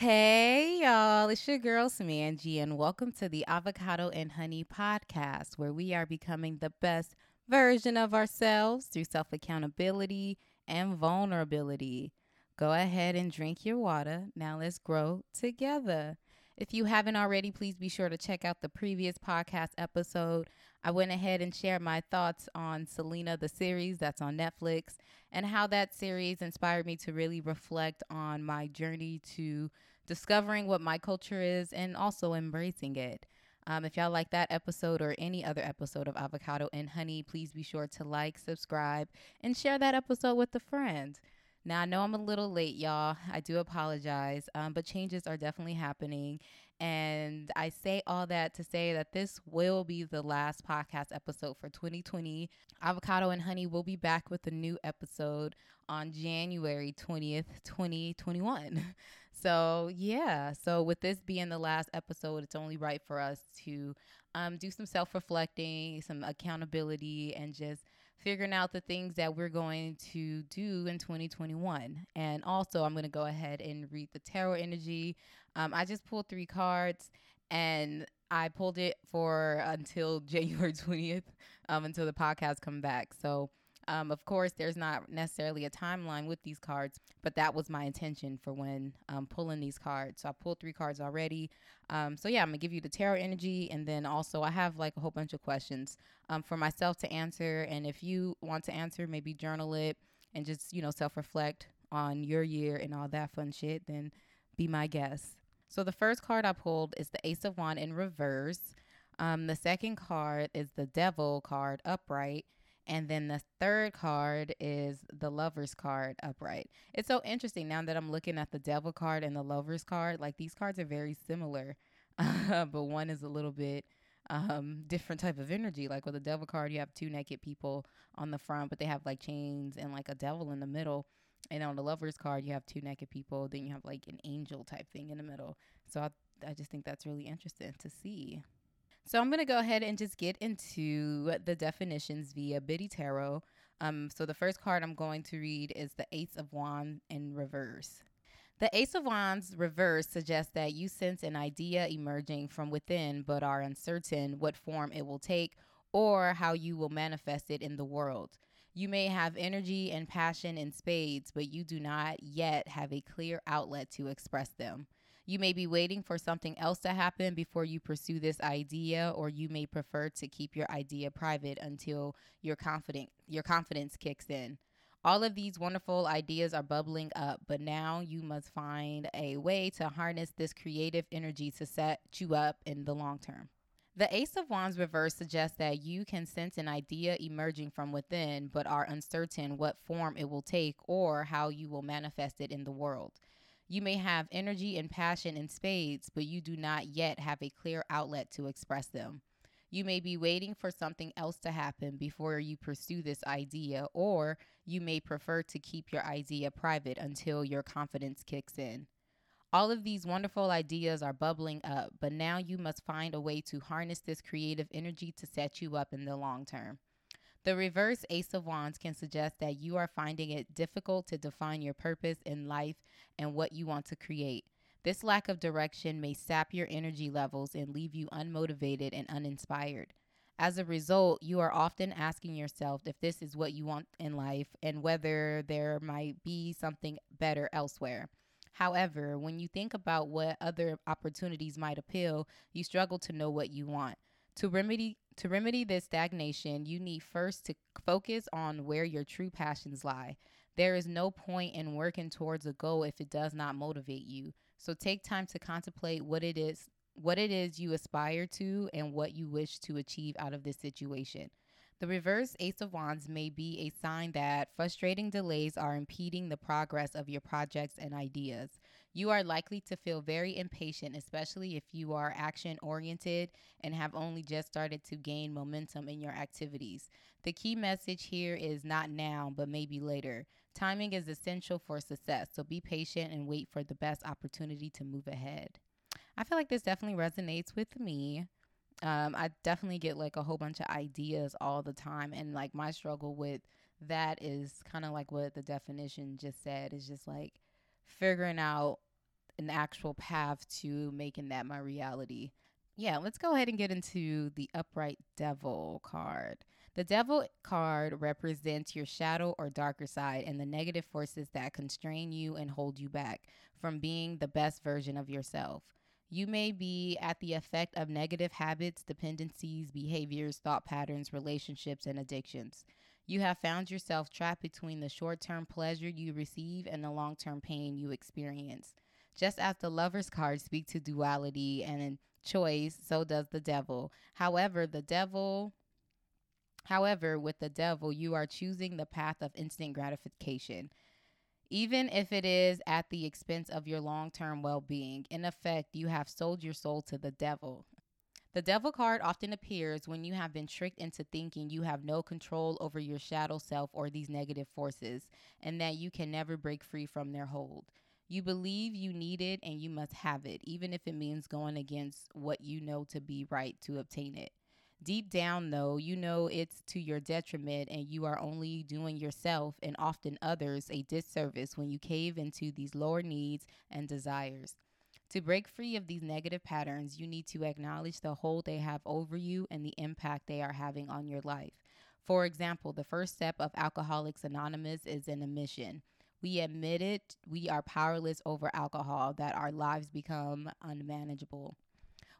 Hey, y'all. It's your girl, Smangie, and welcome to the Avocado and Honey podcast, where we are becoming the best version of ourselves through self accountability and vulnerability. Go ahead and drink your water. Now let's grow together. If you haven't already, please be sure to check out the previous podcast episode. I went ahead and shared my thoughts on Selena, the series that's on Netflix, and how that series inspired me to really reflect on my journey to discovering what my culture is and also embracing it. Um, if y'all like that episode or any other episode of Avocado and Honey, please be sure to like, subscribe, and share that episode with a friend. Now, I know I'm a little late, y'all. I do apologize, um, but changes are definitely happening. And I say all that to say that this will be the last podcast episode for 2020. Avocado and Honey will be back with a new episode on January 20th, 2021. So, yeah. So, with this being the last episode, it's only right for us to um, do some self reflecting, some accountability, and just figuring out the things that we're going to do in 2021. And also, I'm going to go ahead and read the tarot energy. Um, I just pulled three cards and I pulled it for until January 20th, um, until the podcast come back. So, um, of course, there's not necessarily a timeline with these cards, but that was my intention for when um, pulling these cards. So I pulled three cards already. Um, so yeah, I'm gonna give you the tarot energy, and then also I have like a whole bunch of questions um, for myself to answer. And if you want to answer, maybe journal it and just you know self reflect on your year and all that fun shit. Then be my guest. So the first card I pulled is the Ace of Wand in reverse. Um, the second card is the Devil card upright. And then the third card is the Lover's card upright. It's so interesting now that I'm looking at the Devil card and the Lover's card. Like these cards are very similar, but one is a little bit um, different type of energy. Like with the Devil card, you have two naked people on the front, but they have like chains and like a devil in the middle. And on the Lover's card, you have two naked people. Then you have like an angel type thing in the middle. So I, I just think that's really interesting to see. So I'm going to go ahead and just get into the definitions via Biddy Tarot. Um, so the first card I'm going to read is the Ace of Wands in reverse. The Ace of Wands reverse suggests that you sense an idea emerging from within but are uncertain what form it will take or how you will manifest it in the world. You may have energy and passion in spades, but you do not yet have a clear outlet to express them. You may be waiting for something else to happen before you pursue this idea, or you may prefer to keep your idea private until your confident your confidence kicks in. All of these wonderful ideas are bubbling up, but now you must find a way to harness this creative energy to set you up in the long term. The Ace of Wands reverse suggests that you can sense an idea emerging from within, but are uncertain what form it will take or how you will manifest it in the world. You may have energy and passion in spades, but you do not yet have a clear outlet to express them. You may be waiting for something else to happen before you pursue this idea, or you may prefer to keep your idea private until your confidence kicks in. All of these wonderful ideas are bubbling up, but now you must find a way to harness this creative energy to set you up in the long term. The reverse Ace of Wands can suggest that you are finding it difficult to define your purpose in life and what you want to create. This lack of direction may sap your energy levels and leave you unmotivated and uninspired. As a result, you are often asking yourself if this is what you want in life and whether there might be something better elsewhere. However, when you think about what other opportunities might appeal, you struggle to know what you want. To remedy to remedy this stagnation, you need first to focus on where your true passions lie. There is no point in working towards a goal if it does not motivate you. So take time to contemplate what it is what it is you aspire to and what you wish to achieve out of this situation. The reverse Ace of Wands may be a sign that frustrating delays are impeding the progress of your projects and ideas. You are likely to feel very impatient, especially if you are action oriented and have only just started to gain momentum in your activities. The key message here is not now, but maybe later. Timing is essential for success, so be patient and wait for the best opportunity to move ahead. I feel like this definitely resonates with me. Um, I definitely get like a whole bunch of ideas all the time, and like my struggle with that is kind of like what the definition just said is just like figuring out an actual path to making that my reality. Yeah, let's go ahead and get into the upright devil card. The devil card represents your shadow or darker side and the negative forces that constrain you and hold you back from being the best version of yourself. You may be at the effect of negative habits, dependencies, behaviors, thought patterns, relationships, and addictions. You have found yourself trapped between the short term pleasure you receive and the long term pain you experience. Just as the lover's card speaks to duality and choice, so does the devil. However, the devil However, with the devil, you are choosing the path of instant gratification even if it is at the expense of your long term well being. In effect, you have sold your soul to the devil. The devil card often appears when you have been tricked into thinking you have no control over your shadow self or these negative forces, and that you can never break free from their hold. You believe you need it and you must have it, even if it means going against what you know to be right to obtain it. Deep down, though, you know it's to your detriment and you are only doing yourself and often others a disservice when you cave into these lower needs and desires. To break free of these negative patterns, you need to acknowledge the hold they have over you and the impact they are having on your life. For example, the first step of Alcoholics Anonymous is an admission. We admit it, we are powerless over alcohol, that our lives become unmanageable.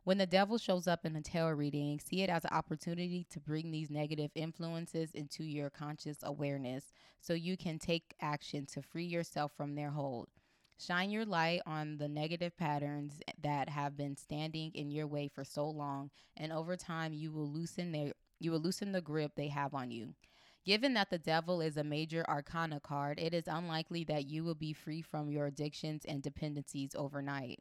When the devil shows up in a tarot reading, see it as an opportunity to bring these negative influences into your conscious awareness so you can take action to free yourself from their hold. Shine your light on the negative patterns that have been standing in your way for so long, and over time you will loosen their you will loosen the grip they have on you. Given that the devil is a major arcana card, it is unlikely that you will be free from your addictions and dependencies overnight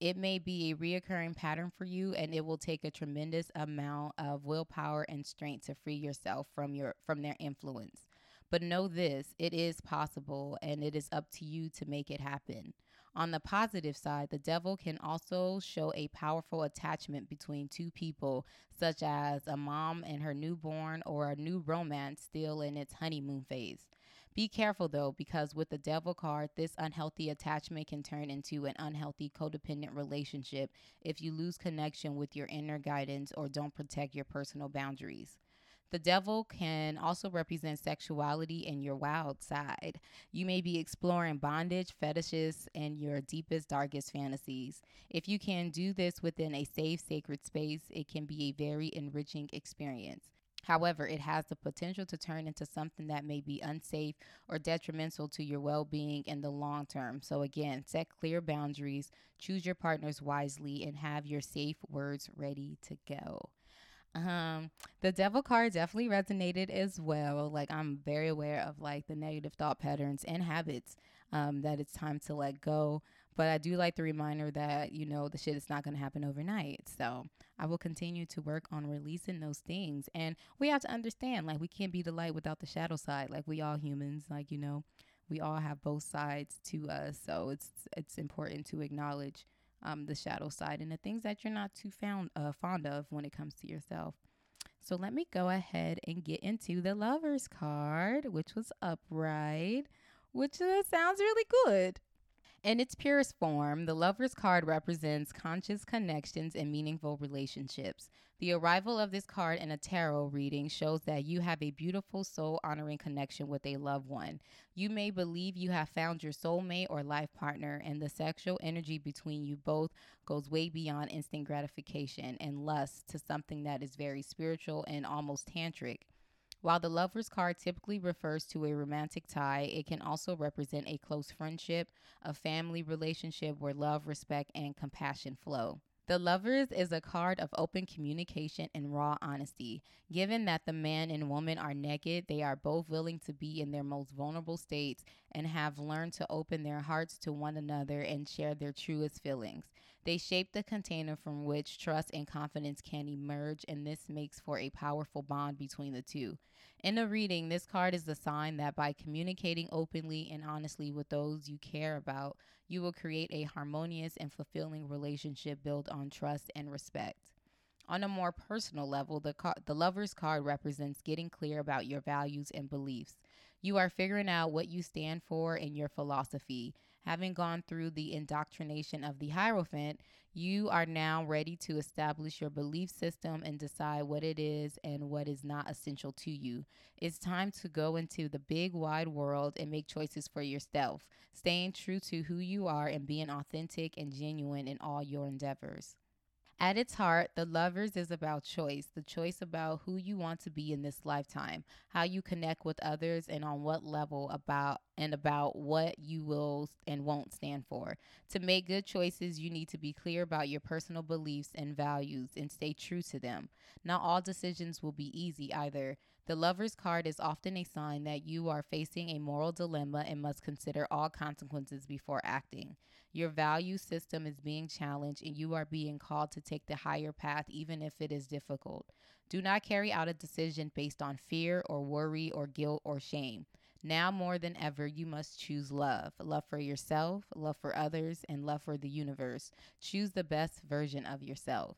it may be a reoccurring pattern for you and it will take a tremendous amount of willpower and strength to free yourself from your from their influence but know this it is possible and it is up to you to make it happen on the positive side the devil can also show a powerful attachment between two people such as a mom and her newborn or a new romance still in its honeymoon phase be careful though, because with the devil card, this unhealthy attachment can turn into an unhealthy codependent relationship if you lose connection with your inner guidance or don't protect your personal boundaries. The devil can also represent sexuality and your wild side. You may be exploring bondage, fetishes, and your deepest, darkest fantasies. If you can do this within a safe, sacred space, it can be a very enriching experience. However, it has the potential to turn into something that may be unsafe or detrimental to your well being in the long term. So, again, set clear boundaries, choose your partners wisely, and have your safe words ready to go. Um, the devil card definitely resonated as well. Like I'm very aware of like the negative thought patterns and habits um, that it's time to let go. But I do like the reminder that, you know, the shit is not going to happen overnight. So I will continue to work on releasing those things. And we have to understand, like, we can't be the light without the shadow side. Like, we all humans, like, you know, we all have both sides to us. So it's, it's important to acknowledge um, the shadow side and the things that you're not too found, uh, fond of when it comes to yourself. So let me go ahead and get into the lover's card, which was upright, which uh, sounds really good. In its purest form, the lover's card represents conscious connections and meaningful relationships. The arrival of this card in a tarot reading shows that you have a beautiful soul honoring connection with a loved one. You may believe you have found your soulmate or life partner, and the sexual energy between you both goes way beyond instant gratification and lust to something that is very spiritual and almost tantric. While the lover's card typically refers to a romantic tie, it can also represent a close friendship, a family relationship where love, respect, and compassion flow. The Lovers is a card of open communication and raw honesty. Given that the man and woman are naked, they are both willing to be in their most vulnerable states and have learned to open their hearts to one another and share their truest feelings. They shape the container from which trust and confidence can emerge, and this makes for a powerful bond between the two. In a reading, this card is the sign that by communicating openly and honestly with those you care about, you will create a harmonious and fulfilling relationship built on trust and respect. On a more personal level, the, car- the lover's card represents getting clear about your values and beliefs. You are figuring out what you stand for in your philosophy, Having gone through the indoctrination of the Hierophant, you are now ready to establish your belief system and decide what it is and what is not essential to you. It's time to go into the big wide world and make choices for yourself, staying true to who you are and being authentic and genuine in all your endeavors. At its heart, The Lovers is about choice the choice about who you want to be in this lifetime, how you connect with others, and on what level about and about what you will and won't stand for. To make good choices, you need to be clear about your personal beliefs and values and stay true to them. Not all decisions will be easy either. The lover's card is often a sign that you are facing a moral dilemma and must consider all consequences before acting. Your value system is being challenged and you are being called to take the higher path, even if it is difficult. Do not carry out a decision based on fear or worry or guilt or shame. Now more than ever, you must choose love love for yourself, love for others, and love for the universe. Choose the best version of yourself.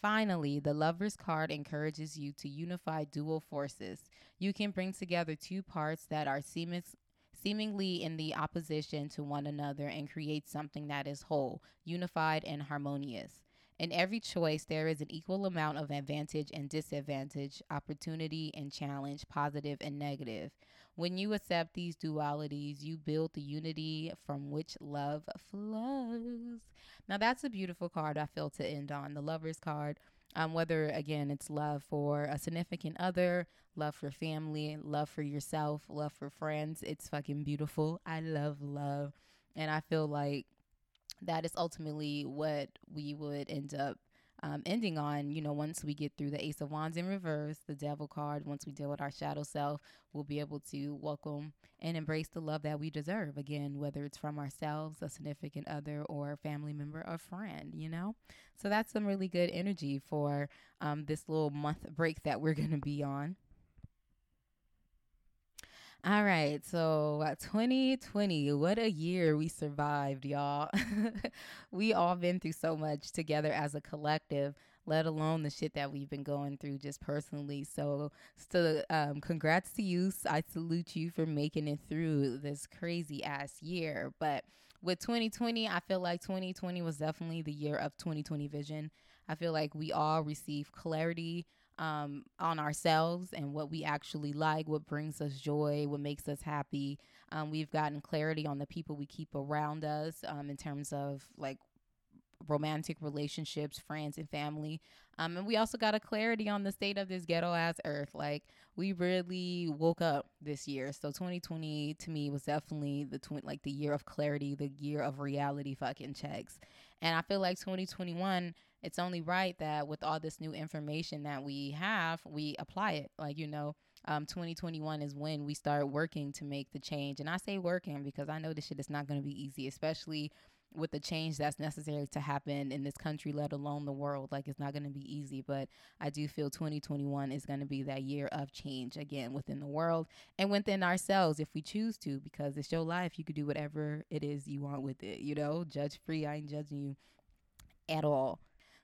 Finally, the Lover's card encourages you to unify dual forces. You can bring together two parts that are seamless, seemingly in the opposition to one another and create something that is whole, unified, and harmonious. In every choice, there is an equal amount of advantage and disadvantage, opportunity and challenge, positive and negative. When you accept these dualities, you build the unity from which love flows. Now, that's a beautiful card I feel to end on the lover's card. Um, whether again it's love for a significant other, love for family, love for yourself, love for friends. It's fucking beautiful. I love love. And I feel like that is ultimately what we would end up um, ending on, you know, once we get through the Ace of Wands in reverse, the Devil card, once we deal with our shadow self, we'll be able to welcome and embrace the love that we deserve. Again, whether it's from ourselves, a significant other, or a family member or friend, you know? So that's some really good energy for um, this little month break that we're going to be on. All right, so uh, 2020, what a year we survived, y'all. we all been through so much together as a collective, let alone the shit that we've been going through just personally. So, so um, congrats to you. I salute you for making it through this crazy ass year. But with 2020, I feel like 2020 was definitely the year of 2020 vision. I feel like we all received clarity um, on ourselves and what we actually like, what brings us joy, what makes us happy. Um, we've gotten clarity on the people we keep around us um, in terms of like romantic relationships, friends, and family. Um, and we also got a clarity on the state of this ghetto ass earth. Like we really woke up this year. So 2020 to me was definitely the tw- like the year of clarity, the year of reality fucking checks. And I feel like 2021 it's only right that with all this new information that we have, we apply it. Like, you know, um, 2021 is when we start working to make the change. And I say working because I know this shit is not going to be easy, especially with the change that's necessary to happen in this country, let alone the world. Like, it's not going to be easy, but I do feel 2021 is going to be that year of change again within the world and within ourselves if we choose to, because it's your life. You could do whatever it is you want with it, you know, judge free. I ain't judging you at all.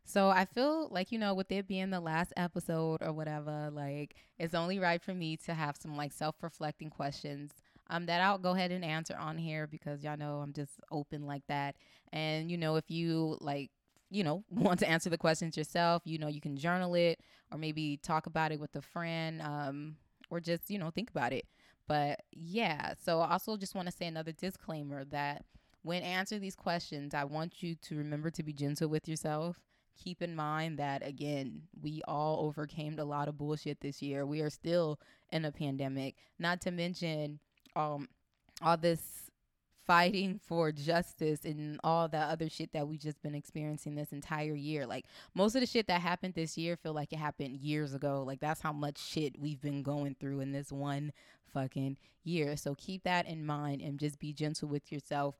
So I feel like, you know, with it being the last episode or whatever, like it's only right for me to have some like self reflecting questions um, that I'll go ahead and answer on here because y'all know I'm just open like that. And, you know, if you like, you know, want to answer the questions yourself, you know, you can journal it or maybe talk about it with a friend um, or just, you know, think about it. But yeah, so I also just want to say another disclaimer that when answer these questions, I want you to remember to be gentle with yourself keep in mind that again we all overcame a lot of bullshit this year we are still in a pandemic not to mention um all this fighting for justice and all that other shit that we just been experiencing this entire year. Like most of the shit that happened this year feel like it happened years ago. Like that's how much shit we've been going through in this one fucking year. So keep that in mind and just be gentle with yourself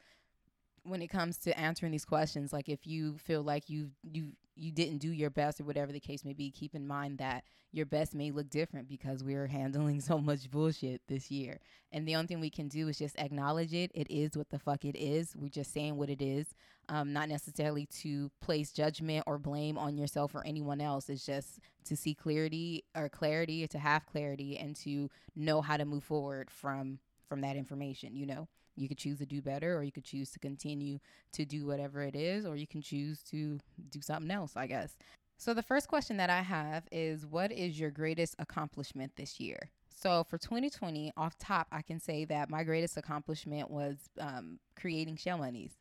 when it comes to answering these questions. Like if you feel like you you you didn't do your best or whatever the case may be keep in mind that your best may look different because we're handling so much bullshit this year. And the only thing we can do is just acknowledge it. It is what the fuck it is. We're just saying what it is. Um, not necessarily to place judgment or blame on yourself or anyone else. It's just to see clarity or clarity to have clarity and to know how to move forward from from that information you know You could choose to do better, or you could choose to continue to do whatever it is, or you can choose to do something else, I guess. So, the first question that I have is What is your greatest accomplishment this year? So, for 2020, off top, I can say that my greatest accomplishment was um, creating Shell Monies.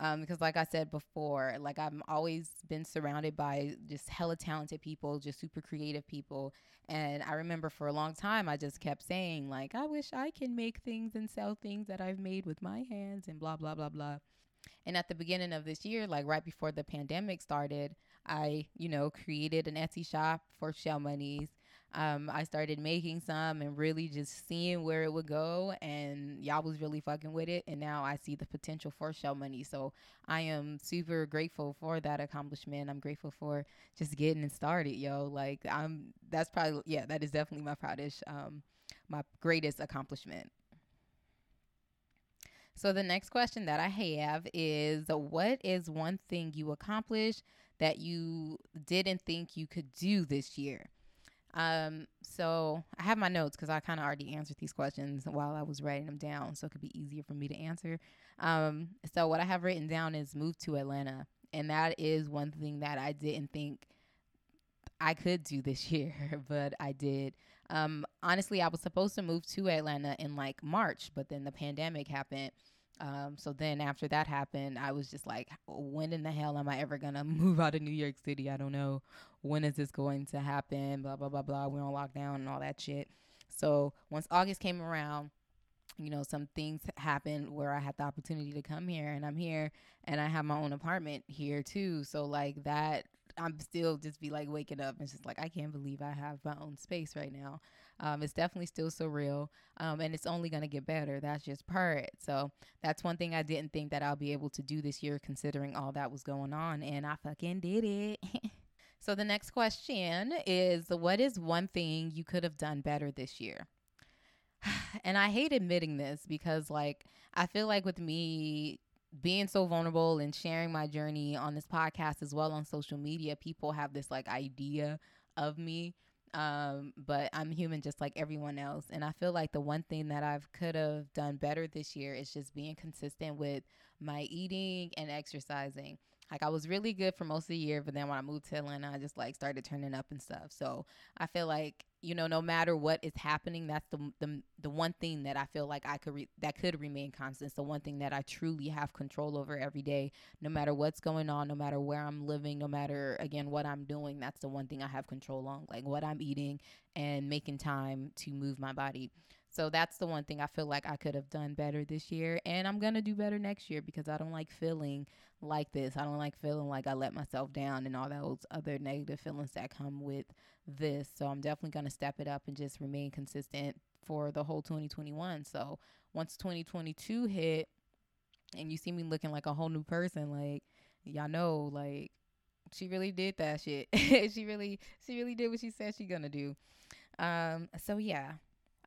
Um, because, like I said before, like I've always been surrounded by just hella talented people, just super creative people. And I remember for a long time, I just kept saying, like, I wish I can make things and sell things that I've made with my hands and blah, blah, blah, blah. And at the beginning of this year, like right before the pandemic started, I, you know, created an Etsy shop for Shell Monies. Um, I started making some and really just seeing where it would go, and y'all was really fucking with it. And now I see the potential for Shell Money. So I am super grateful for that accomplishment. I'm grateful for just getting it started, yo. Like I'm, that's probably yeah, that is definitely my proudest, um, my greatest accomplishment. So the next question that I have is what is one thing you accomplished that you didn't think you could do this year? Um, so I have my notes because I kind of already answered these questions while I was writing them down, so it could be easier for me to answer. Um, so what I have written down is move to Atlanta, and that is one thing that I didn't think I could do this year, but I did. Um, honestly, I was supposed to move to Atlanta in like March, but then the pandemic happened. Um, so then after that happened, I was just like, when in the hell am I ever gonna move out of New York City? I don't know. When is this going to happen? Blah blah blah blah. We're on lockdown and all that shit. So once August came around, you know, some things happened where I had the opportunity to come here and I'm here and I have my own apartment here too. So like that I'm still just be like waking up and just like I can't believe I have my own space right now. Um, it's definitely still surreal, um, and it's only gonna get better. That's just part. So that's one thing I didn't think that I'll be able to do this year, considering all that was going on, and I fucking did it. so the next question is, what is one thing you could have done better this year? and I hate admitting this because, like, I feel like with me being so vulnerable and sharing my journey on this podcast as well on social media, people have this like idea of me. Um, but I'm human just like everyone else. And I feel like the one thing that I've could have done better this year is just being consistent with my eating and exercising. Like I was really good for most of the year, but then when I moved to Atlanta, I just like started turning up and stuff. So I feel like you know, no matter what is happening, that's the the the one thing that I feel like I could re- that could remain constant. It's the one thing that I truly have control over every day, no matter what's going on, no matter where I'm living, no matter again what I'm doing. That's the one thing I have control on, like what I'm eating and making time to move my body. So that's the one thing I feel like I could have done better this year. And I'm going to do better next year because I don't like feeling like this. I don't like feeling like I let myself down and all those other negative feelings that come with this. So I'm definitely going to step it up and just remain consistent for the whole 2021. So once 2022 hit and you see me looking like a whole new person, like, y'all know, like, she really did that shit. she really, she really did what she said she gonna do. Um, so yeah,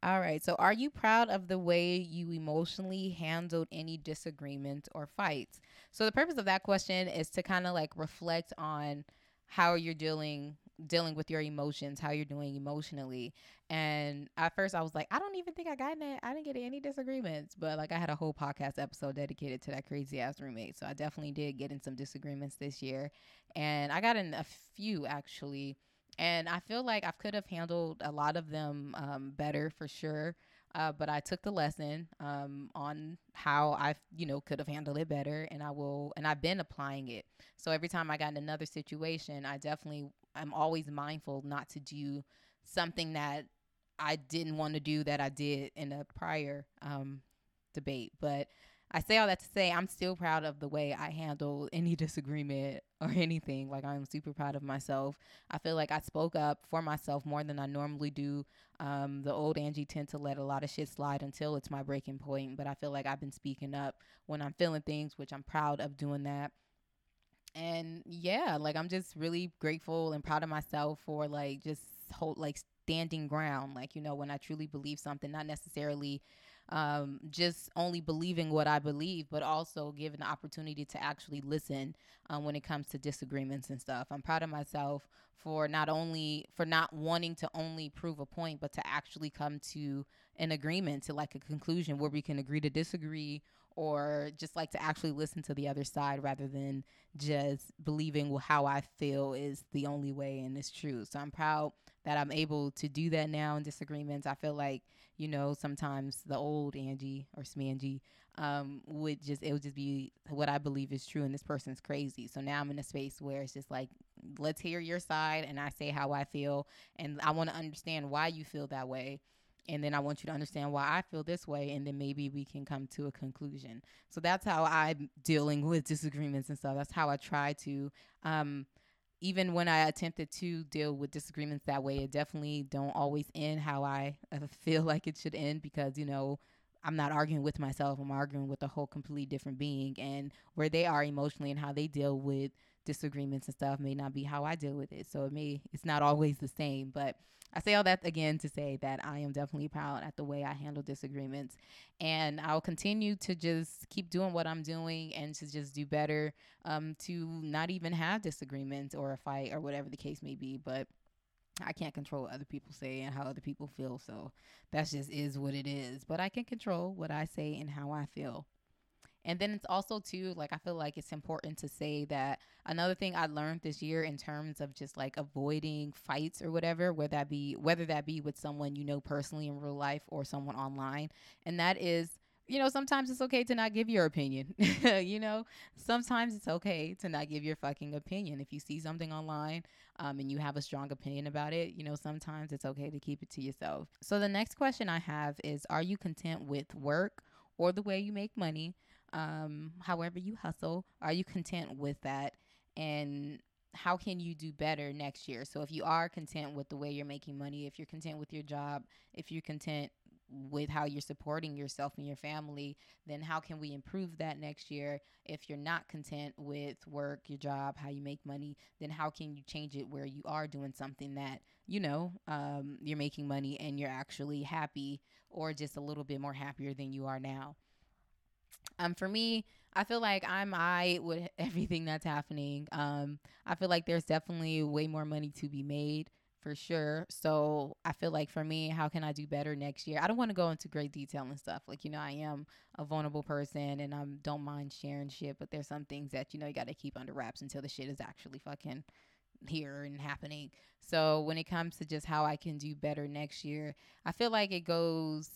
all right. So, are you proud of the way you emotionally handled any disagreements or fights? So, the purpose of that question is to kind of like reflect on how you're dealing dealing with your emotions, how you're doing emotionally. And at first I was like, I don't even think I got in. I didn't get any disagreements. But like I had a whole podcast episode dedicated to that crazy ass roommate. So I definitely did get in some disagreements this year. And I got in a few actually and I feel like I could have handled a lot of them um, better for sure. Uh, but I took the lesson um, on how I, you know, could have handled it better, and I will, and I've been applying it. So every time I got in another situation, I definitely, I'm always mindful not to do something that I didn't want to do that I did in a prior um, debate. But I say all that to say I'm still proud of the way I handle any disagreement or anything. Like I'm super proud of myself. I feel like I spoke up for myself more than I normally do. Um, the old Angie tend to let a lot of shit slide until it's my breaking point, but I feel like I've been speaking up when I'm feeling things, which I'm proud of doing that. And yeah, like I'm just really grateful and proud of myself for like just hold like standing ground. Like you know when I truly believe something, not necessarily um, just only believing what I believe, but also given the opportunity to actually listen um, when it comes to disagreements and stuff. I'm proud of myself for not only for not wanting to only prove a point, but to actually come to an agreement, to like a conclusion where we can agree to disagree or just like to actually listen to the other side rather than just believing how I feel is the only way and it's true. So I'm proud that I'm able to do that now in disagreements. I feel like, you know, sometimes the old Angie or Smangie um, would just, it would just be what I believe is true and this person's crazy. So now I'm in a space where it's just like, let's hear your side and I say how I feel and I want to understand why you feel that way and then I want you to understand why I feel this way, and then maybe we can come to a conclusion. So that's how I'm dealing with disagreements and stuff. That's how I try to. Um, even when I attempted to deal with disagreements that way, it definitely don't always end how I uh, feel like it should end because you know I'm not arguing with myself. I'm arguing with a whole completely different being, and where they are emotionally and how they deal with disagreements and stuff may not be how I deal with it. So it may it's not always the same, but I say all that again to say that I am definitely proud at the way I handle disagreements. And I'll continue to just keep doing what I'm doing and to just do better um, to not even have disagreements or a fight or whatever the case may be. But I can't control what other people say and how other people feel. So that just is what it is. But I can control what I say and how I feel. And then it's also too like I feel like it's important to say that another thing I learned this year in terms of just like avoiding fights or whatever, whether that be whether that be with someone you know personally in real life or someone online, and that is you know, sometimes it's okay to not give your opinion. you know, sometimes it's okay to not give your fucking opinion. If you see something online um, and you have a strong opinion about it, you know, sometimes it's okay to keep it to yourself. So the next question I have is Are you content with work or the way you make money? Um, however you hustle, are you content with that? And how can you do better next year? So if you are content with the way you're making money, if you're content with your job, if you're content with how you're supporting yourself and your family, then how can we improve that next year? If you're not content with work, your job, how you make money, then how can you change it where you are doing something that, you know, um, you're making money and you're actually happy or just a little bit more happier than you are now? Um, for me, I feel like I'm I with everything that's happening. Um, I feel like there's definitely way more money to be made for sure. So I feel like for me, how can I do better next year? I don't want to go into great detail and stuff. Like, you know, I am a vulnerable person and I don't mind sharing shit, but there's some things that, you know, you got to keep under wraps until the shit is actually fucking here and happening. So when it comes to just how I can do better next year, I feel like it goes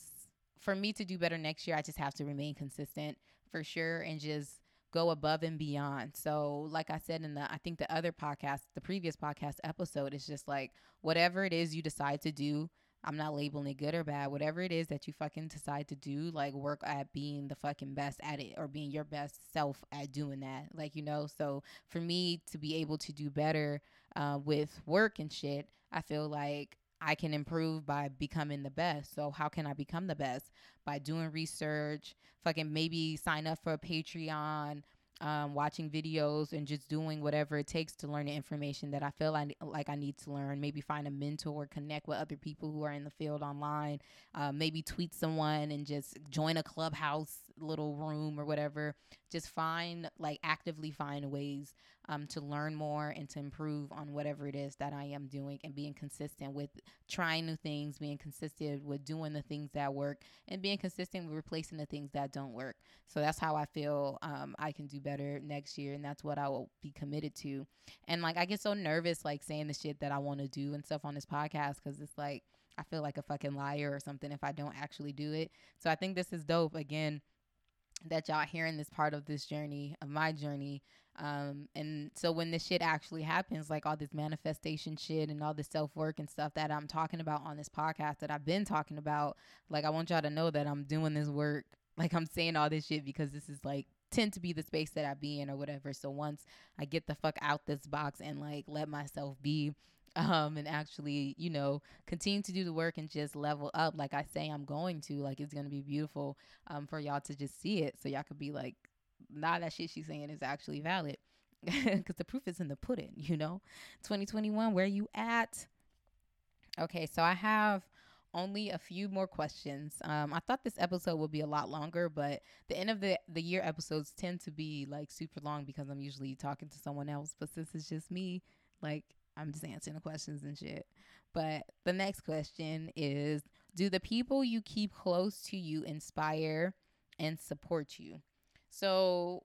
for me to do better next year, I just have to remain consistent for sure and just go above and beyond. So, like I said in the, I think the other podcast, the previous podcast episode, is just like whatever it is you decide to do. I'm not labeling it good or bad. Whatever it is that you fucking decide to do, like work at being the fucking best at it or being your best self at doing that. Like, you know, so for me to be able to do better uh, with work and shit, I feel like I can improve by becoming the best. So how can I become the best? By doing research, fucking maybe sign up for a Patreon, um, watching videos and just doing whatever it takes to learn the information that I feel I, like I need to learn. Maybe find a mentor, connect with other people who are in the field online, uh, maybe tweet someone and just join a clubhouse little room or whatever. Just find, like, actively find ways um, to learn more and to improve on whatever it is that I am doing and being consistent with trying new things, being consistent with doing the things that work, and being consistent with replacing the things that don't work. So that's how I feel um, I can do better next year, and that's what I will be committed to. And like, I get so nervous, like, saying the shit that I want to do and stuff on this podcast because it's like, I feel like a fucking liar or something if I don't actually do it. So I think this is dope. Again, that y'all hearing this part of this journey of my journey. Um and so when this shit actually happens like all this manifestation shit and all this self-work and stuff that i'm talking about on this podcast that i've been talking about like i want y'all to know that i'm doing this work. Like i'm saying all this shit because this is like tend to be the space that i be in or whatever. So once i get the fuck out this box and like let myself be um and actually you know continue to do the work and just level up like i say i'm going to like it's gonna be beautiful um for y'all to just see it so y'all could be like nah that shit she's saying is actually valid because the proof is in the pudding you know 2021 where you at okay so i have only a few more questions. Um, I thought this episode would be a lot longer, but the end of the the year episodes tend to be like super long because I'm usually talking to someone else. But since it's just me, like I'm just answering the questions and shit. But the next question is Do the people you keep close to you inspire and support you? So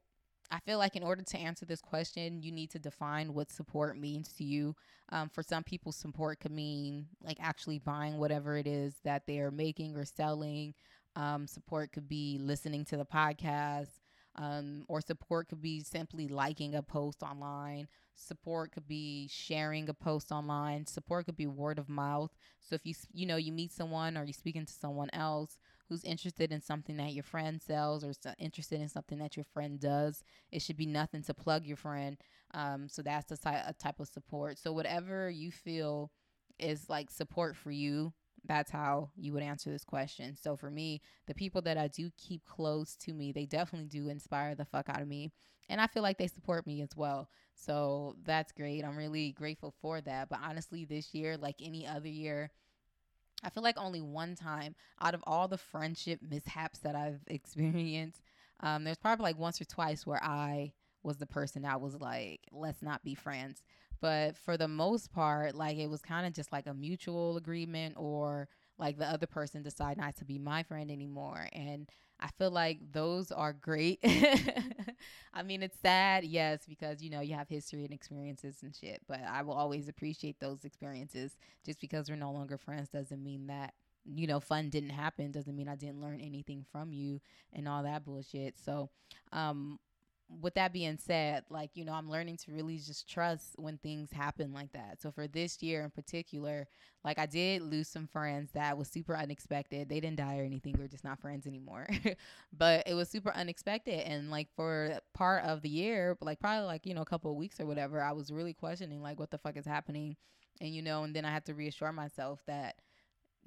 I feel like in order to answer this question, you need to define what support means to you. Um, for some people, support could mean like actually buying whatever it is that they're making or selling. Um, support could be listening to the podcast, um, or support could be simply liking a post online. Support could be sharing a post online. Support could be word of mouth. So if you you know you meet someone or you're speaking to someone else who's interested in something that your friend sells or interested in something that your friend does, it should be nothing to plug your friend. Um, so that's a type of support. So whatever you feel is like support for you that's how you would answer this question. So for me, the people that I do keep close to me, they definitely do inspire the fuck out of me. And I feel like they support me as well. So that's great. I'm really grateful for that. But honestly, this year, like any other year, I feel like only one time out of all the friendship mishaps that I've experienced, um, there's probably like once or twice where I was the person that was like, let's not be friends. But for the most part, like it was kind of just like a mutual agreement or like the other person decide not to be my friend anymore. And I feel like those are great. I mean, it's sad, yes, because you know you have history and experiences and shit. But I will always appreciate those experiences. Just because we're no longer friends doesn't mean that you know fun didn't happen. Doesn't mean I didn't learn anything from you and all that bullshit. So, um, with that being said, like, you know, I'm learning to really just trust when things happen like that. So for this year in particular, like I did lose some friends that was super unexpected. They didn't die or anything. We're just not friends anymore. but it was super unexpected. And like for part of the year, like probably like, you know, a couple of weeks or whatever, I was really questioning like what the fuck is happening. And you know, and then I had to reassure myself that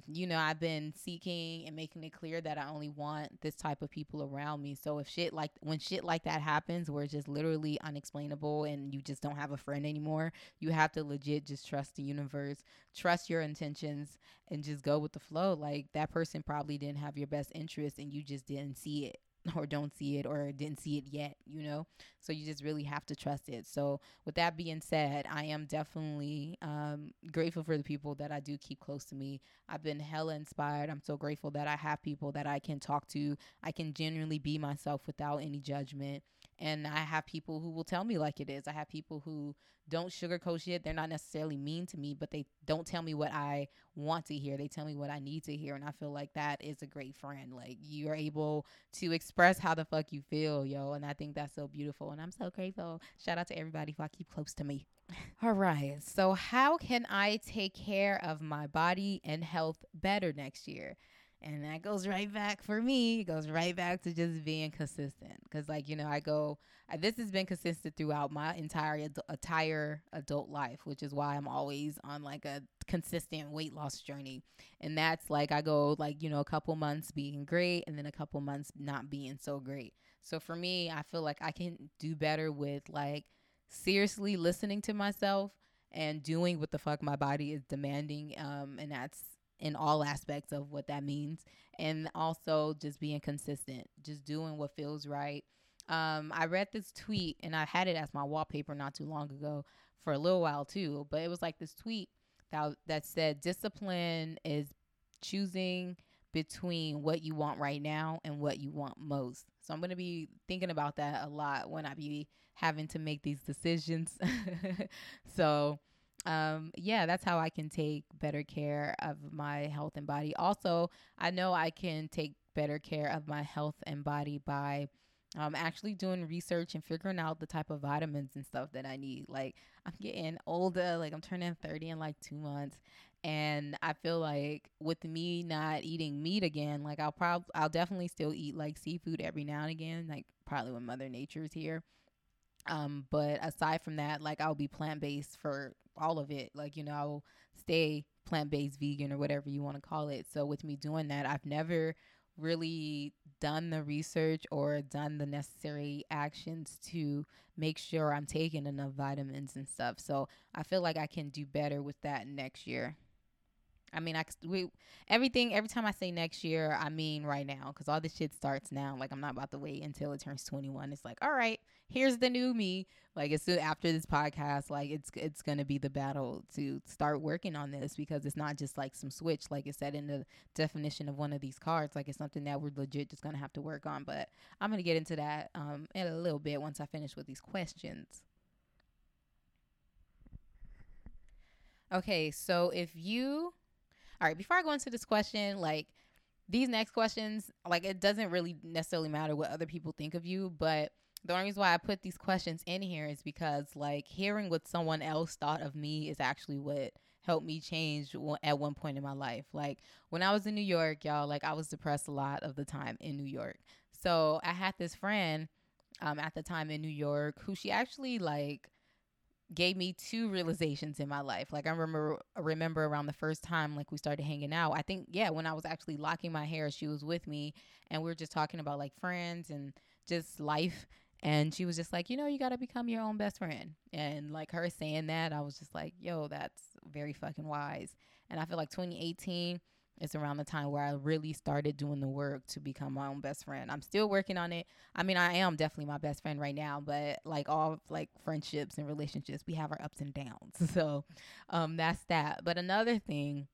you know, I've been seeking and making it clear that I only want this type of people around me. So if shit like when shit like that happens where it's just literally unexplainable and you just don't have a friend anymore, you have to legit just trust the universe, trust your intentions and just go with the flow. Like that person probably didn't have your best interest and you just didn't see it. Or don't see it or didn't see it yet, you know? So you just really have to trust it. So, with that being said, I am definitely um, grateful for the people that I do keep close to me. I've been hella inspired. I'm so grateful that I have people that I can talk to. I can genuinely be myself without any judgment. And I have people who will tell me like it is. I have people who don't sugarcoat shit. They're not necessarily mean to me, but they don't tell me what I want to hear. They tell me what I need to hear. And I feel like that is a great friend. Like you're able to express how the fuck you feel, yo. And I think that's so beautiful. And I'm so grateful. Shout out to everybody who I keep close to me. All right. So, how can I take care of my body and health better next year? And that goes right back for me, it goes right back to just being consistent. Cause like, you know, I go, I, this has been consistent throughout my entire, entire adult life, which is why I'm always on like a consistent weight loss journey. And that's like, I go like, you know, a couple months being great and then a couple months not being so great. So for me, I feel like I can do better with like seriously listening to myself and doing what the fuck my body is demanding. Um, and that's in all aspects of what that means and also just being consistent just doing what feels right. Um, i read this tweet and i had it as my wallpaper not too long ago for a little while too but it was like this tweet that, that said discipline is choosing between what you want right now and what you want most. So i'm going to be thinking about that a lot when i be having to make these decisions. So um, yeah, that's how I can take better care of my health and body. Also, I know I can take better care of my health and body by um, actually doing research and figuring out the type of vitamins and stuff that I need. Like, I'm getting older, like, I'm turning 30 in like two months. And I feel like with me not eating meat again, like, I'll probably, I'll definitely still eat like seafood every now and again, like, probably when Mother Nature's here. Um, but aside from that, like I'll be plant based for all of it. Like, you know, I'll stay plant based vegan or whatever you want to call it. So with me doing that, I've never really done the research or done the necessary actions to make sure I'm taking enough vitamins and stuff. So I feel like I can do better with that next year. I mean, I we everything every time I say next year, I mean right now because all this shit starts now. Like I'm not about to wait until it turns 21. It's like, all right, here's the new me. Like as soon after this podcast, like it's it's gonna be the battle to start working on this because it's not just like some switch, like it said in the definition of one of these cards. Like it's something that we're legit just gonna have to work on. But I'm gonna get into that um in a little bit once I finish with these questions. Okay, so if you all right, before I go into this question, like these next questions, like it doesn't really necessarily matter what other people think of you, but the only reason why I put these questions in here is because like hearing what someone else thought of me is actually what helped me change at one point in my life. Like when I was in New York, y'all, like I was depressed a lot of the time in New York. So I had this friend um, at the time in New York who she actually like gave me two realizations in my life. Like I remember remember around the first time like we started hanging out. I think yeah, when I was actually locking my hair, she was with me and we were just talking about like friends and just life and she was just like, "You know, you got to become your own best friend." And like her saying that, I was just like, "Yo, that's very fucking wise." And I feel like 2018 is around the time where I really started doing the work to become my own best friend. I'm still working on it. I mean, I am definitely my best friend right now, but like all like friendships and relationships, we have our ups and downs. So, um, that's that. But another thing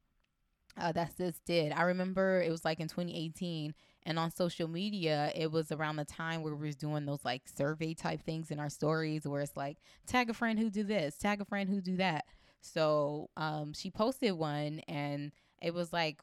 uh, that sis did, I remember it was like in 2018, and on social media, it was around the time where we was doing those like survey type things in our stories, where it's like tag a friend who do this, tag a friend who do that. So, um, she posted one and it was like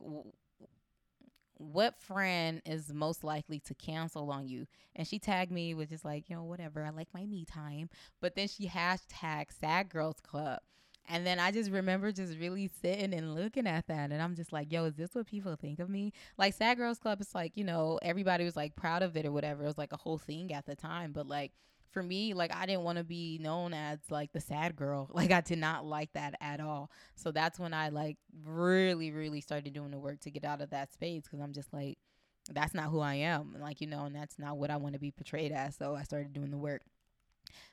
what friend is most likely to cancel on you? And she tagged me with just like, you know, whatever. I like my me time. But then she hashtagged Sad Girls Club. And then I just remember just really sitting and looking at that. And I'm just like, yo, is this what people think of me? Like, Sad Girls Club is like, you know, everybody was like proud of it or whatever. It was like a whole thing at the time. But like, for me, like I didn't want to be known as like the sad girl. Like I did not like that at all. So that's when I like really, really started doing the work to get out of that space because I'm just like, that's not who I am. Like, you know, and that's not what I want to be portrayed as. So I started doing the work.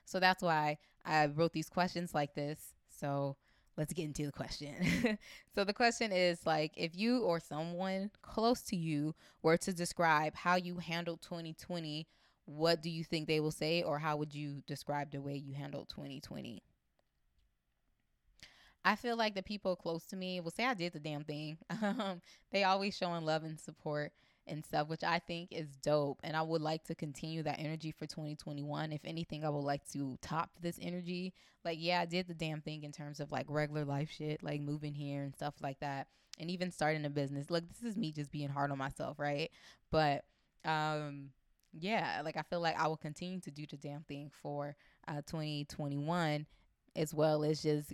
So that's why I wrote these questions like this. So let's get into the question. so the question is like if you or someone close to you were to describe how you handled 2020 what do you think they will say or how would you describe the way you handled 2020 I feel like the people close to me will say I did the damn thing. Um, they always showing love and support and stuff, which I think is dope. And I would like to continue that energy for 2021. If anything, I would like to top this energy. Like, yeah, I did the damn thing in terms of like regular life shit, like moving here and stuff like that, and even starting a business. Look, this is me just being hard on myself, right? But um yeah, like I feel like I will continue to do the damn thing for uh 2021 as well as just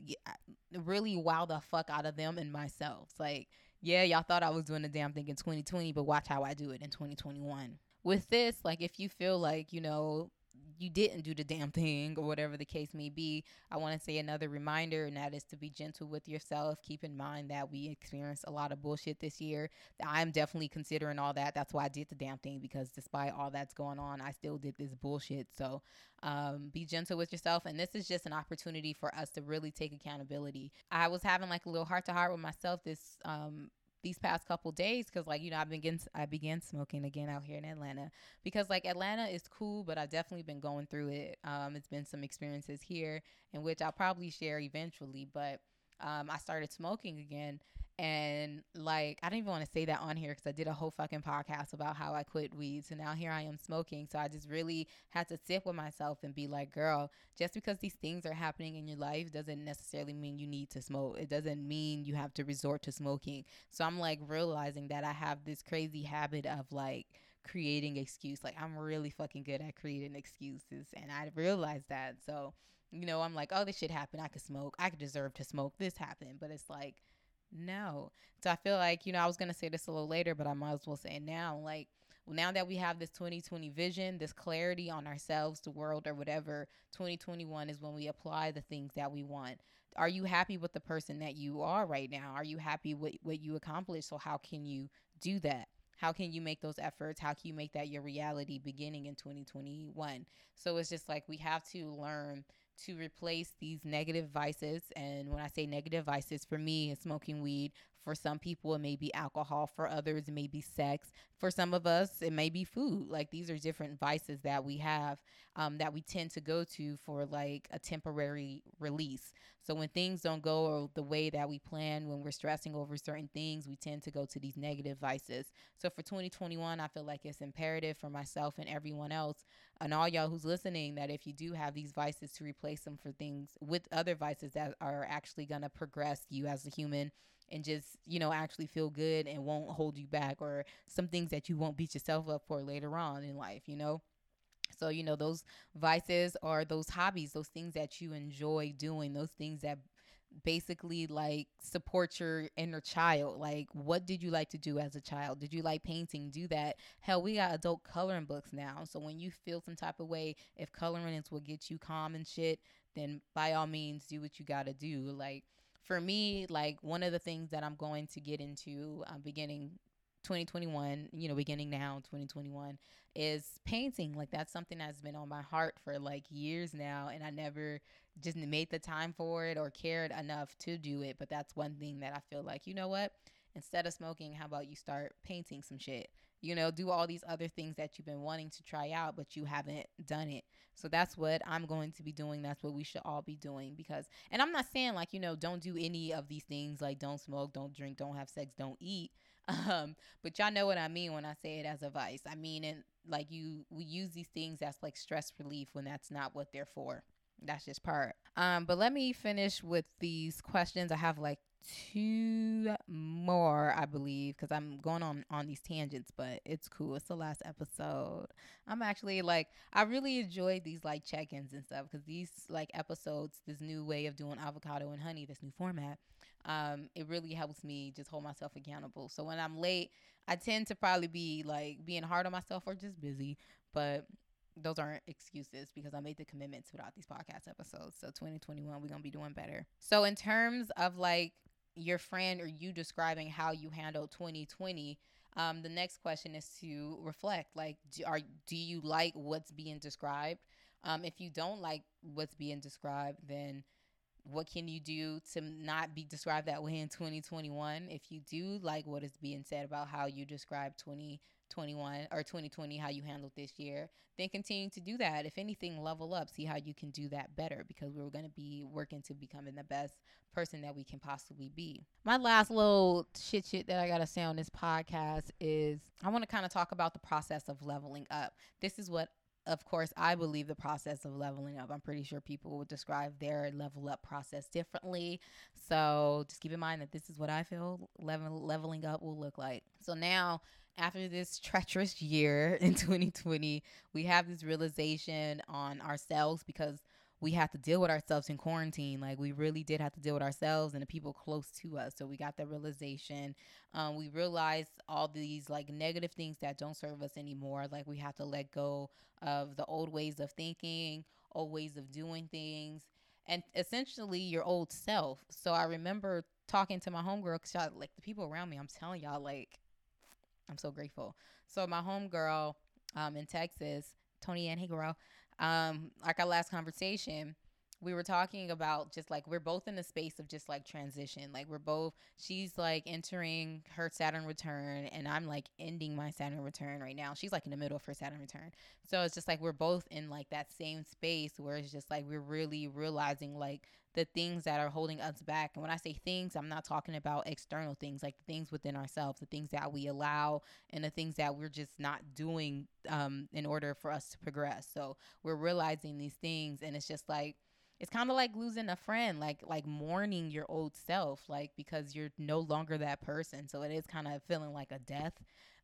really wow the fuck out of them and myself. Like, yeah, y'all thought I was doing the damn thing in 2020, but watch how I do it in 2021. With this, like if you feel like, you know, you didn't do the damn thing or whatever the case may be, I want to say another reminder, and that is to be gentle with yourself. Keep in mind that we experienced a lot of bullshit this year. I'm definitely considering all that. That's why I did the damn thing because despite all that's going on, I still did this bullshit. So um, be gentle with yourself. And this is just an opportunity for us to really take accountability. I was having like a little heart to heart with myself this um, these past couple days because like you know I've been getting, I began smoking again out here in Atlanta. Because like Atlanta is cool but I've definitely been going through it. Um it's been some experiences here in which I'll probably share eventually but um I started smoking again and like, I didn't even want to say that on here because I did a whole fucking podcast about how I quit weed. So now here I am smoking. So I just really had to sit with myself and be like, girl, just because these things are happening in your life doesn't necessarily mean you need to smoke. It doesn't mean you have to resort to smoking. So I'm like realizing that I have this crazy habit of like, creating excuse like i'm really fucking good at creating excuses and i realized that so you know i'm like oh this shit happened i could smoke i could deserve to smoke this happened but it's like no. So I feel like, you know, I was going to say this a little later, but I might as well say it now. Like, now that we have this 2020 vision, this clarity on ourselves, the world, or whatever, 2021 is when we apply the things that we want. Are you happy with the person that you are right now? Are you happy with what you accomplished? So, how can you do that? How can you make those efforts? How can you make that your reality beginning in 2021? So, it's just like we have to learn to replace these negative vices. And when I say negative vices, for me, it's smoking weed. For some people, it may be alcohol. For others, it may be sex. For some of us, it may be food. Like these are different vices that we have um, that we tend to go to for like a temporary release. So when things don't go the way that we plan, when we're stressing over certain things, we tend to go to these negative vices. So for 2021, I feel like it's imperative for myself and everyone else and all y'all who's listening that if you do have these vices to replace them for things with other vices that are actually going to progress you as a human and just you know actually feel good and won't hold you back or some things that you won't beat yourself up for later on in life you know so you know those vices are those hobbies those things that you enjoy doing those things that basically like support your inner child. Like, what did you like to do as a child? Did you like painting? Do that. Hell, we got adult coloring books now. So when you feel some type of way, if coloring is what gets you calm and shit, then by all means, do what you got to do. Like, for me, like one of the things that I'm going to get into um, beginning 2021, you know, beginning now 2021 is painting. Like that's something that's been on my heart for like years now and I never just made the time for it or cared enough to do it. But that's one thing that I feel like, you know what? Instead of smoking, how about you start painting some shit? You know, do all these other things that you've been wanting to try out, but you haven't done it. So that's what I'm going to be doing. That's what we should all be doing because, and I'm not saying like, you know, don't do any of these things like don't smoke, don't drink, don't have sex, don't eat. Um, but y'all know what I mean when I say it as a vice. I mean, and like you, we use these things as like stress relief when that's not what they're for that's just part. Um, but let me finish with these questions. I have like two more, I believe, because I'm going on on these tangents, but it's cool. It's the last episode. I'm actually like, I really enjoyed these like check-ins and stuff because these like episodes, this new way of doing avocado and honey, this new format, um, it really helps me just hold myself accountable. So when I'm late, I tend to probably be like being hard on myself or just busy, but those aren't excuses because I made the commitment throughout these podcast episodes. So 2021, we're gonna be doing better. So in terms of like your friend or you describing how you handled 2020, um, the next question is to reflect. Like, do, are do you like what's being described? Um, if you don't like what's being described, then what can you do to not be described that way in 2021? If you do like what is being said about how you describe 20 21 or 2020 how you handled this year then continue to do that if anything level up see how you can do that better because we're going to be working to becoming the best person that we can possibly be my last little shit shit that i gotta say on this podcast is i want to kind of talk about the process of leveling up this is what of course, I believe the process of leveling up. I'm pretty sure people would describe their level up process differently. So just keep in mind that this is what I feel level, leveling up will look like. So now after this treacherous year in 2020, we have this realization on ourselves because we had to deal with ourselves in quarantine. Like we really did have to deal with ourselves and the people close to us. So we got the realization. Um, we realized all these like negative things that don't serve us anymore. Like we have to let go of the old ways of thinking, old ways of doing things, and essentially your old self. So I remember talking to my homegirl because like the people around me, I'm telling y'all, like I'm so grateful. So my homegirl um, in Texas, Tony and hey girl, um, like our last conversation, we were talking about just like we're both in the space of just like transition. Like we're both she's like entering her Saturn return and I'm like ending my Saturn return right now. She's like in the middle of her Saturn return. So it's just like we're both in like that same space where it's just like we're really realizing like the things that are holding us back. And when I say things, I'm not talking about external things, like the things within ourselves, the things that we allow, and the things that we're just not doing um, in order for us to progress. So we're realizing these things, and it's just like it's kind of like losing a friend like like mourning your old self like because you're no longer that person. So it is kind of feeling like a death.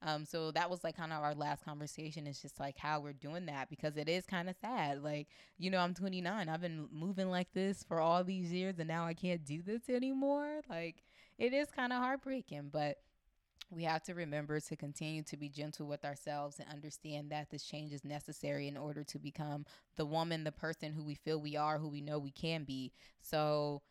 Um so that was like kind of our last conversation it's just like how we're doing that because it is kind of sad. Like you know i'm 29 i've been moving like this for all these years and now i can't do this anymore. Like it is kind of heartbreaking but we have to remember to continue to be gentle with ourselves and understand that this change is necessary in order to become the woman, the person who we feel we are, who we know we can be. So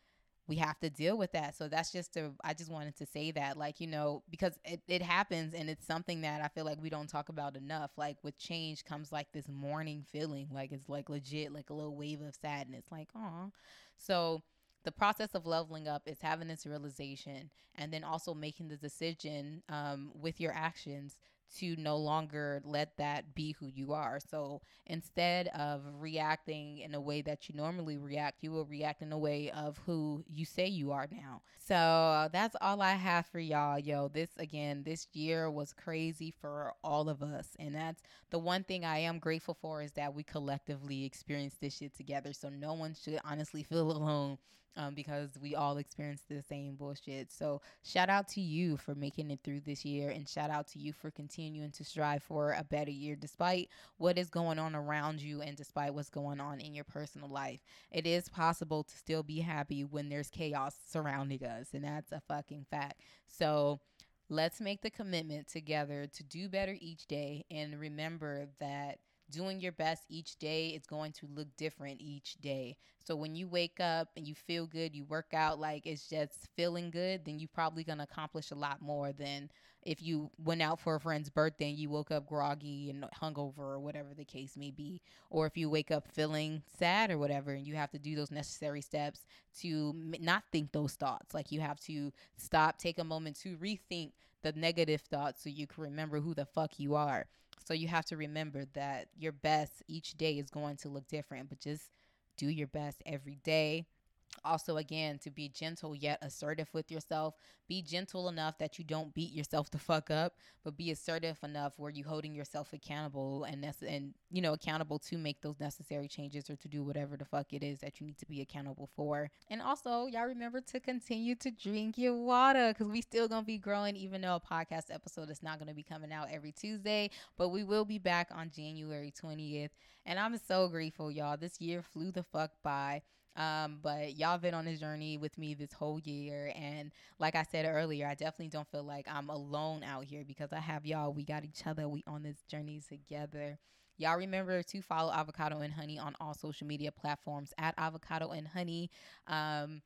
we have to deal with that. So that's just a, I just wanted to say that, like, you know, because it, it happens and it's something that I feel like we don't talk about enough. Like, with change comes like this mourning feeling, like, it's like legit, like a little wave of sadness, like, oh. So, the process of leveling up is having this realization and then also making the decision um, with your actions to no longer let that be who you are. So instead of reacting in a way that you normally react, you will react in a way of who you say you are now. So that's all I have for y'all. Yo, this again, this year was crazy for all of us. And that's the one thing I am grateful for is that we collectively experienced this shit together. So no one should honestly feel alone um, because we all experienced the same bullshit. So shout out to you for making it through this year, and shout out to you for continuing to strive for a better year despite what is going on around you and despite what's going on in your personal life. It is possible to still be happy when there's chaos surrounding us, and that's a fucking fact. So let's make the commitment together to do better each day and remember that doing your best each day is going to look different each day. So when you wake up and you feel good, you work out like it's just feeling good, then you're probably going to accomplish a lot more than if you went out for a friend's birthday and you woke up groggy and hungover or whatever the case may be. Or if you wake up feeling sad or whatever and you have to do those necessary steps to not think those thoughts. Like you have to stop, take a moment to rethink the negative thoughts so you can remember who the fuck you are. So you have to remember that your best each day is going to look different, but just do your best every day also again to be gentle yet assertive with yourself. Be gentle enough that you don't beat yourself the fuck up but be assertive enough where you holding yourself accountable and that's and you know accountable to make those necessary changes or to do whatever the fuck it is that you need to be accountable for. And also y'all remember to continue to drink your water because we still gonna be growing even though a podcast episode is not gonna be coming out every tuesday but we will be back on january 20th and i'm so grateful y'all this year flew the fuck by um, but y'all been on this journey with me this whole year. And like I said earlier, I definitely don't feel like I'm alone out here because I have y'all. We got each other. We on this journey together. Y'all remember to follow Avocado and Honey on all social media platforms at Avocado and Honey. Um,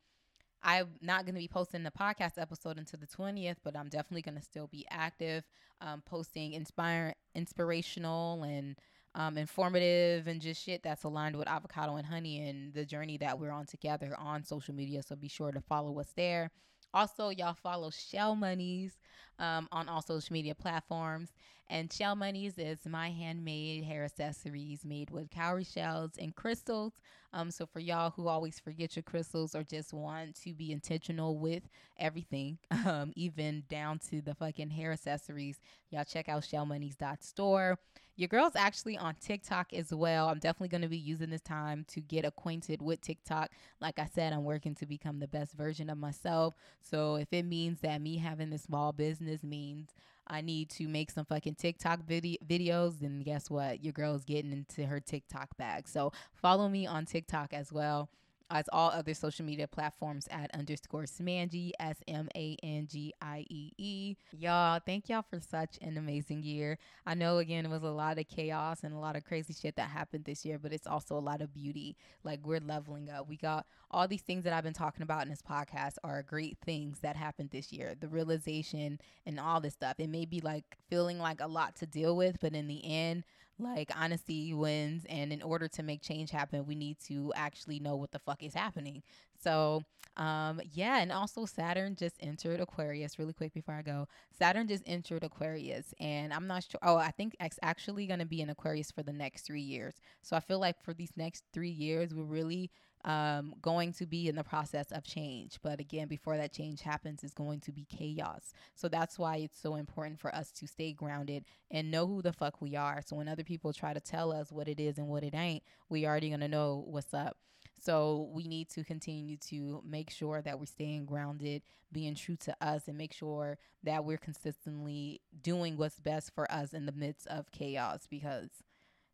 I'm not going to be posting the podcast episode until the 20th, but I'm definitely going to still be active, um, posting inspire, inspirational and um, informative and just shit that's aligned with avocado and honey and the journey that we're on together on social media. So be sure to follow us there. Also, y'all follow Shell Monies um, on all social media platforms. And Shell Monies is my handmade hair accessories made with cowrie shells and crystals. Um, so for y'all who always forget your crystals or just want to be intentional with everything, um, even down to the fucking hair accessories, y'all check out shellmonies.store. Your girl's actually on TikTok as well. I'm definitely going to be using this time to get acquainted with TikTok. Like I said, I'm working to become the best version of myself. So if it means that me having this small business means I need to make some fucking TikTok video- videos, then guess what? Your girl's getting into her TikTok bag. So follow me on TikTok as well as all other social media platforms at underscore Smangie, S M A N G I E E. Y'all, thank y'all for such an amazing year. I know, again, it was a lot of chaos and a lot of crazy shit that happened this year, but it's also a lot of beauty. Like, we're leveling up. We got all these things that I've been talking about in this podcast are great things that happened this year. The realization and all this stuff. It may be like feeling like a lot to deal with, but in the end, like honesty wins and in order to make change happen we need to actually know what the fuck is happening. So um yeah and also saturn just entered aquarius really quick before i go. Saturn just entered aquarius and i'm not sure oh i think it's actually going to be in aquarius for the next three years. So i feel like for these next three years we're really um, going to be in the process of change. But again, before that change happens, is going to be chaos. So that's why it's so important for us to stay grounded and know who the fuck we are. So when other people try to tell us what it is and what it ain't, we already gonna know what's up. So we need to continue to make sure that we're staying grounded, being true to us, and make sure that we're consistently doing what's best for us in the midst of chaos because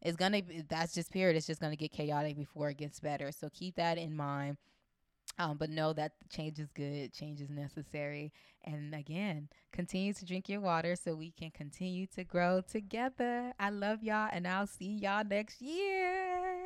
it's gonna be that's just period. It's just gonna get chaotic before it gets better. So keep that in mind. Um, but know that change is good, change is necessary. And again, continue to drink your water so we can continue to grow together. I love y'all, and I'll see y'all next year.